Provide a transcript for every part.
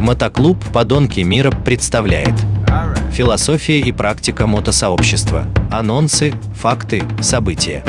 Мотоклуб «Подонки мира» представляет Философия и практика мотосообщества. Анонсы, факты, события.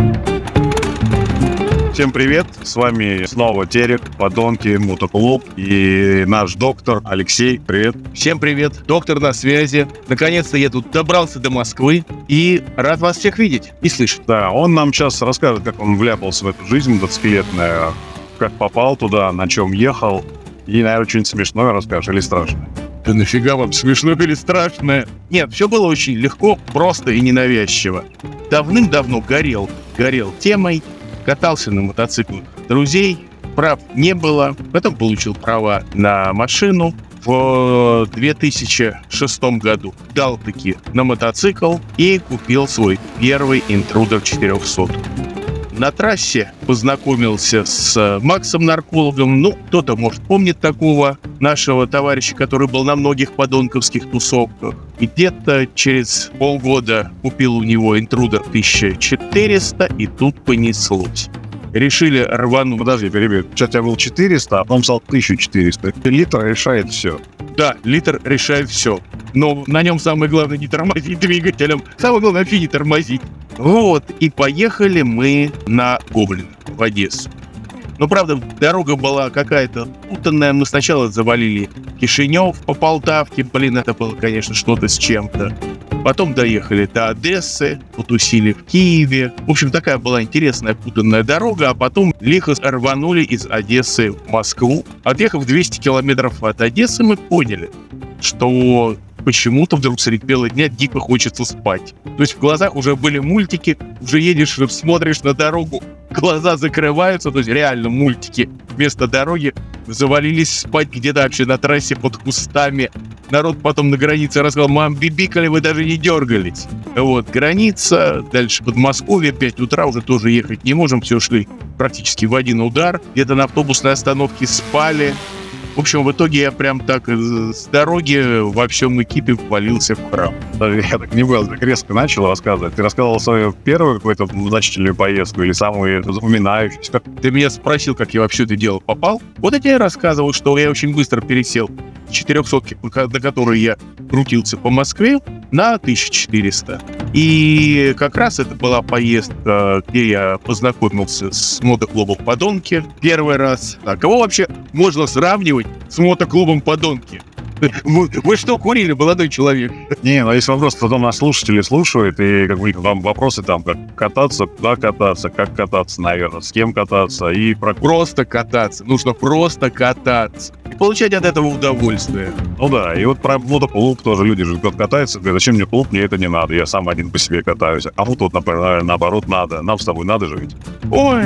Всем привет, с вами снова Терек, Подонки, Мотоклуб и наш доктор Алексей, привет. Всем привет, доктор на связи. Наконец-то я тут добрался до Москвы и рад вас всех видеть и слышать. Да, он нам сейчас расскажет, как он вляпался в эту жизнь 20-летную, как попал туда, на чем ехал, и, наверное, что-нибудь смешное расскажешь или страшное. Да нафига вам смешно или страшное? Нет, все было очень легко, просто и ненавязчиво. Давным-давно горел, горел темой, катался на мотоциклах друзей, прав не было, потом получил права на машину, в 2006 году дал таки на мотоцикл и купил свой первый интрудер 400 на трассе познакомился с э, Максом Наркологом. Ну, кто-то, может, помнит такого нашего товарища, который был на многих подонковских тусовках. И где-то через полгода купил у него интрудер 1400, и тут понеслось решили рвануть. Подожди, перебью. Сейчас у тебя был 400, а потом стал 1400. Литр решает все. Да, литр решает все. Но на нем самое главное не тормозить двигателем. Самое главное вообще не тормозить. Вот, и поехали мы на Гоблин в Одессу. Но, правда, дорога была какая-то путанная. Мы сначала завалили Кишинев по Полтавке. Блин, это было, конечно, что-то с чем-то. Потом доехали до Одессы, потусили в Киеве. В общем, такая была интересная путанная дорога, а потом лихо рванули из Одессы в Москву. Отъехав 200 километров от Одессы, мы поняли, что почему-то вдруг средь бела дня дико хочется спать. То есть в глазах уже были мультики, уже едешь, смотришь на дорогу, глаза закрываются, то есть реально мультики вместо дороги завалились спать где-то вообще на трассе под кустами. Народ потом на границе рассказал, мам, бибикали, вы даже не дергались. Вот, граница, дальше Подмосковье, 5 утра, уже тоже ехать не можем, все шли практически в один удар. Где-то на автобусной остановке спали, в общем, в итоге я прям так с дороги во всем экипе ввалился в храм. Я так не был, так резко начал рассказывать. Ты рассказывал свою первую какую-то значительную поездку или самую запоминающуюся? Ты меня спросил, как я вообще это дело попал. Вот я тебе рассказывал, что я очень быстро пересел с 400 на которой я крутился по Москве, на 1400. И как раз это была поездка, где я познакомился с мотоклубом «Подонки» первый раз. А кого вообще можно сравнивать с мотоклубом «Подонки»? Вы, вы что курили, молодой человек? Не, ну если вопрос потом нас слушатели слушают, и как бы вам вопросы там, как кататься, куда кататься, как кататься, наверное, с кем кататься, и про... Просто кататься, нужно просто кататься. И получать от этого удовольствие. Ну да, и вот про мотоклуб тоже люди же катаются, говорят, зачем мне клуб, мне это не надо, я сам один по себе катаюсь. А вот тут, например, наоборот, надо, нам с тобой надо же ведь. Ой,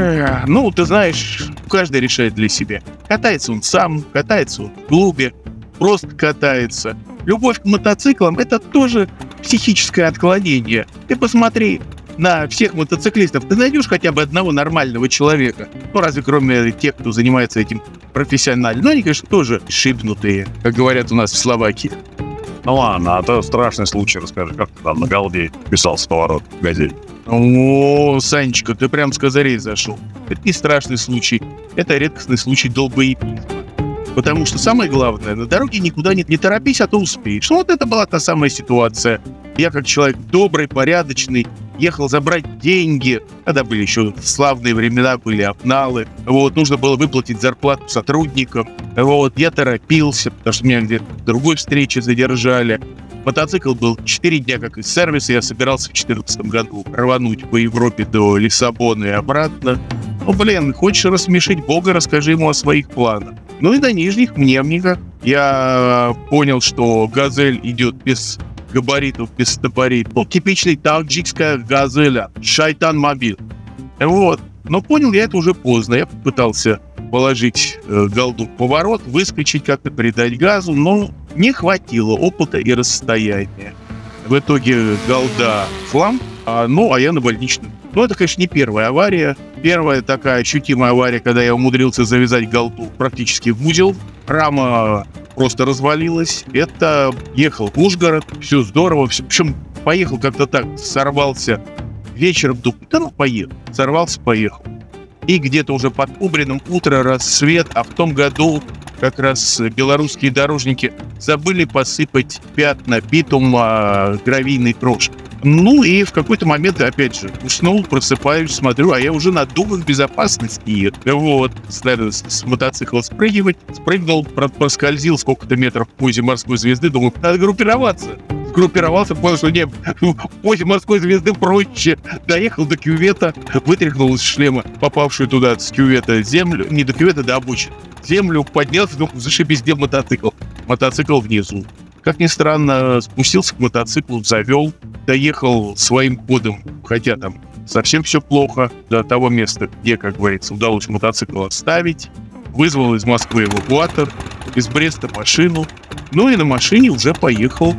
ну ты знаешь, каждый решает для себя. Катается он сам, катается он в клубе, просто катается. Любовь к мотоциклам – это тоже психическое отклонение. Ты посмотри на всех мотоциклистов. Ты найдешь хотя бы одного нормального человека. Ну, разве кроме тех, кто занимается этим профессионально. Но они, конечно, тоже шибнутые, как говорят у нас в Словакии. Ну ладно, а то страшный случай расскажи, как ты там на Галде писался поворот в газете. О, Санечка, ты прям с козырей зашел. Это не страшный случай, это редкостный случай долбоебизма. Потому что самое главное, на дороге никуда не, не торопись, а то успеешь. Вот это была та самая ситуация. Я как человек добрый, порядочный, ехал забрать деньги. Тогда были еще славные времена, были обналы. Вот, нужно было выплатить зарплату сотрудникам. Вот, я торопился, потому что меня где-то другой встречи задержали. Мотоцикл был 4 дня как из сервиса, я собирался в 2014 году рвануть по Европе до Лиссабона и обратно. Ну, блин, хочешь рассмешить Бога, расскажи ему о своих планах. Ну и до нижних мнемников я понял, что «Газель» идет без габаритов, без стопорей. Ну, типичный таджикская «Газеля», «Шайтан-мобиль». Вот. Но понял я это уже поздно. Я попытался положить э, голду в поворот, выскочить, как-то придать газу, но не хватило опыта и расстояния. В итоге голда флам, а, ну, а я на больничном ну, это, конечно, не первая авария. Первая такая ощутимая авария, когда я умудрился завязать голту практически в узел. Рама просто развалилась. Это ехал в Ужгород, все здорово. Все, причем поехал как-то так, сорвался вечером, думаю, да ну поехал. Сорвался, поехал. И где-то уже под Кубрином утро, рассвет, а в том году как раз белорусские дорожники забыли посыпать пятна битума гравийной крошкой. Ну и в какой-то момент, опять же, уснул, просыпаюсь, смотрю, а я уже на дугах безопасности. Вот, надо с, мотоцикла спрыгивать. Спрыгнул, про- проскользил сколько-то метров в позе морской звезды. Думаю, надо группироваться. Группировался, понял, что не, в позе морской звезды проще. Доехал до кювета, вытряхнул из шлема попавшую туда с кювета землю, не до кювета, до обочины. Землю поднялся, думаю, зашибись, где мотоцикл? Мотоцикл внизу. Как ни странно, спустился к мотоциклу, завел, доехал своим ходом, хотя там совсем все плохо, до того места, где, как говорится, удалось мотоцикл оставить, вызвал из Москвы эвакуатор, из Бреста машину, ну и на машине уже поехал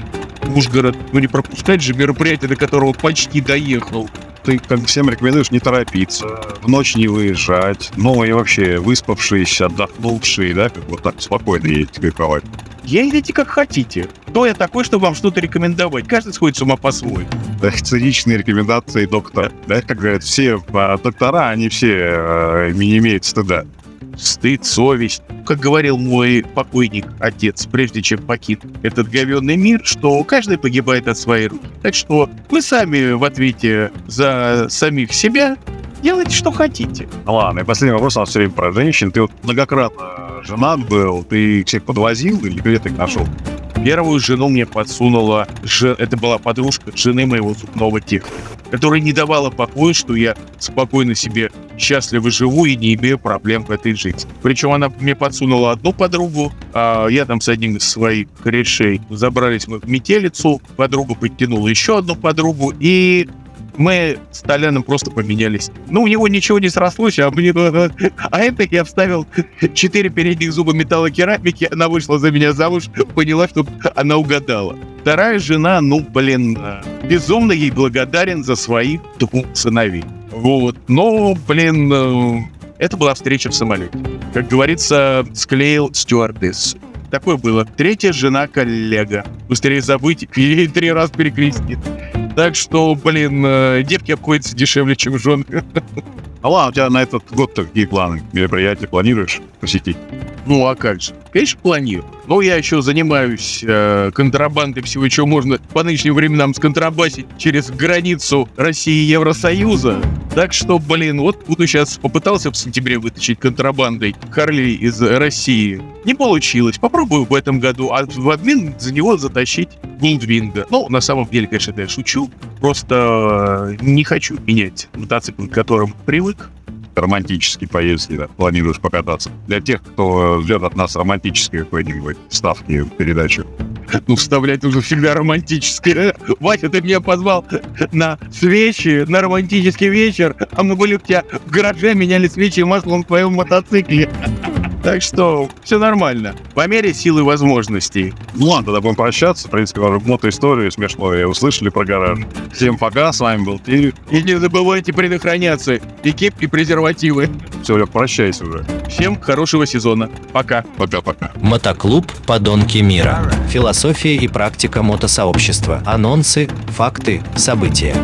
Ужгород. Ну не пропускать же мероприятие, до которого почти доехал. Ты как всем рекомендуешь не торопиться, в ночь не выезжать, ну и вообще выспавшийся, отдохнувший, да, как вот так спокойно едете кайфовать. Я идите как хотите. Кто я такой, чтобы вам что-то рекомендовать? Каждый сходит с ума по-своему. Да, циничные рекомендации доктора. Да, как говорят, все а, доктора, они все э, не имеют стыда. Стыд, совесть. Как говорил мой покойник, отец, прежде чем покинул этот говенный мир, что каждый погибает от своей руки. Так что вы сами в ответе за самих себя делайте, что хотите. Ну ладно, и последний вопрос у нас все время про женщин. Ты вот многократно женат был, ты всех подвозил или где ты их нашел? Первую жену мне подсунула, это была подружка жены моего зубного техника, которая не давала покоя, что я спокойно себе счастливо живу и не имею проблем в этой жизни. Причем она мне подсунула одну подругу, а я там с одним из своих корешей забрались мы в метелицу, подруга подтянула еще одну подругу, и мы с Толяном просто поменялись. Ну, у него ничего не срослось, а мне... А это я вставил четыре передних зуба металлокерамики, она вышла за меня замуж, поняла, что она угадала. Вторая жена, ну, блин, безумно ей благодарен за своих двух сыновей. Вот. Но, блин, это была встреча в самолете. Как говорится, склеил стюардесс. Такое было. Третья жена коллега. Быстрее забыть, ей три раза перекрестит. Так что, блин, э, девки обходятся дешевле, чем жены. А ладно, у тебя на этот год какие планы? Мероприятия планируешь посетить? Ну а как же? Конечно, планирую. Но я еще занимаюсь э, контрабандой всего, чего можно по нынешним временам сконтрабасить через границу России и Евросоюза. Так что, блин, вот буду сейчас попытался в сентябре вытащить контрабандой Харли из России. Не получилось. Попробую в этом году, а в обмен за него затащить Гулдвинга. Ну, на самом деле, конечно, я шучу. Просто э, не хочу менять мотоцикл, к которым привык. Романтические поездки, да, планируешь покататься. Для тех, кто ждет от нас романтической какой-нибудь ставки в передачу. Ну, вставлять уже всегда романтическое. Вася, ты меня позвал на свечи, на романтический вечер, а мы были у тебя в гараже, меняли свечи и масло на твоем мотоцикле. Так что все нормально. По мере силы возможностей. Ну ладно, тогда будем прощаться. В принципе, уже мотоисторию смешную услышали про гараж. Всем пока, с вами был Тири. И не забывайте предохраняться. И кепки, презервативы. Все, Лёг, прощайся уже. Всем хорошего сезона. Пока. Пока-пока. Мотоклуб «Подонки мира». Философия и практика мотосообщества. Анонсы, факты, события.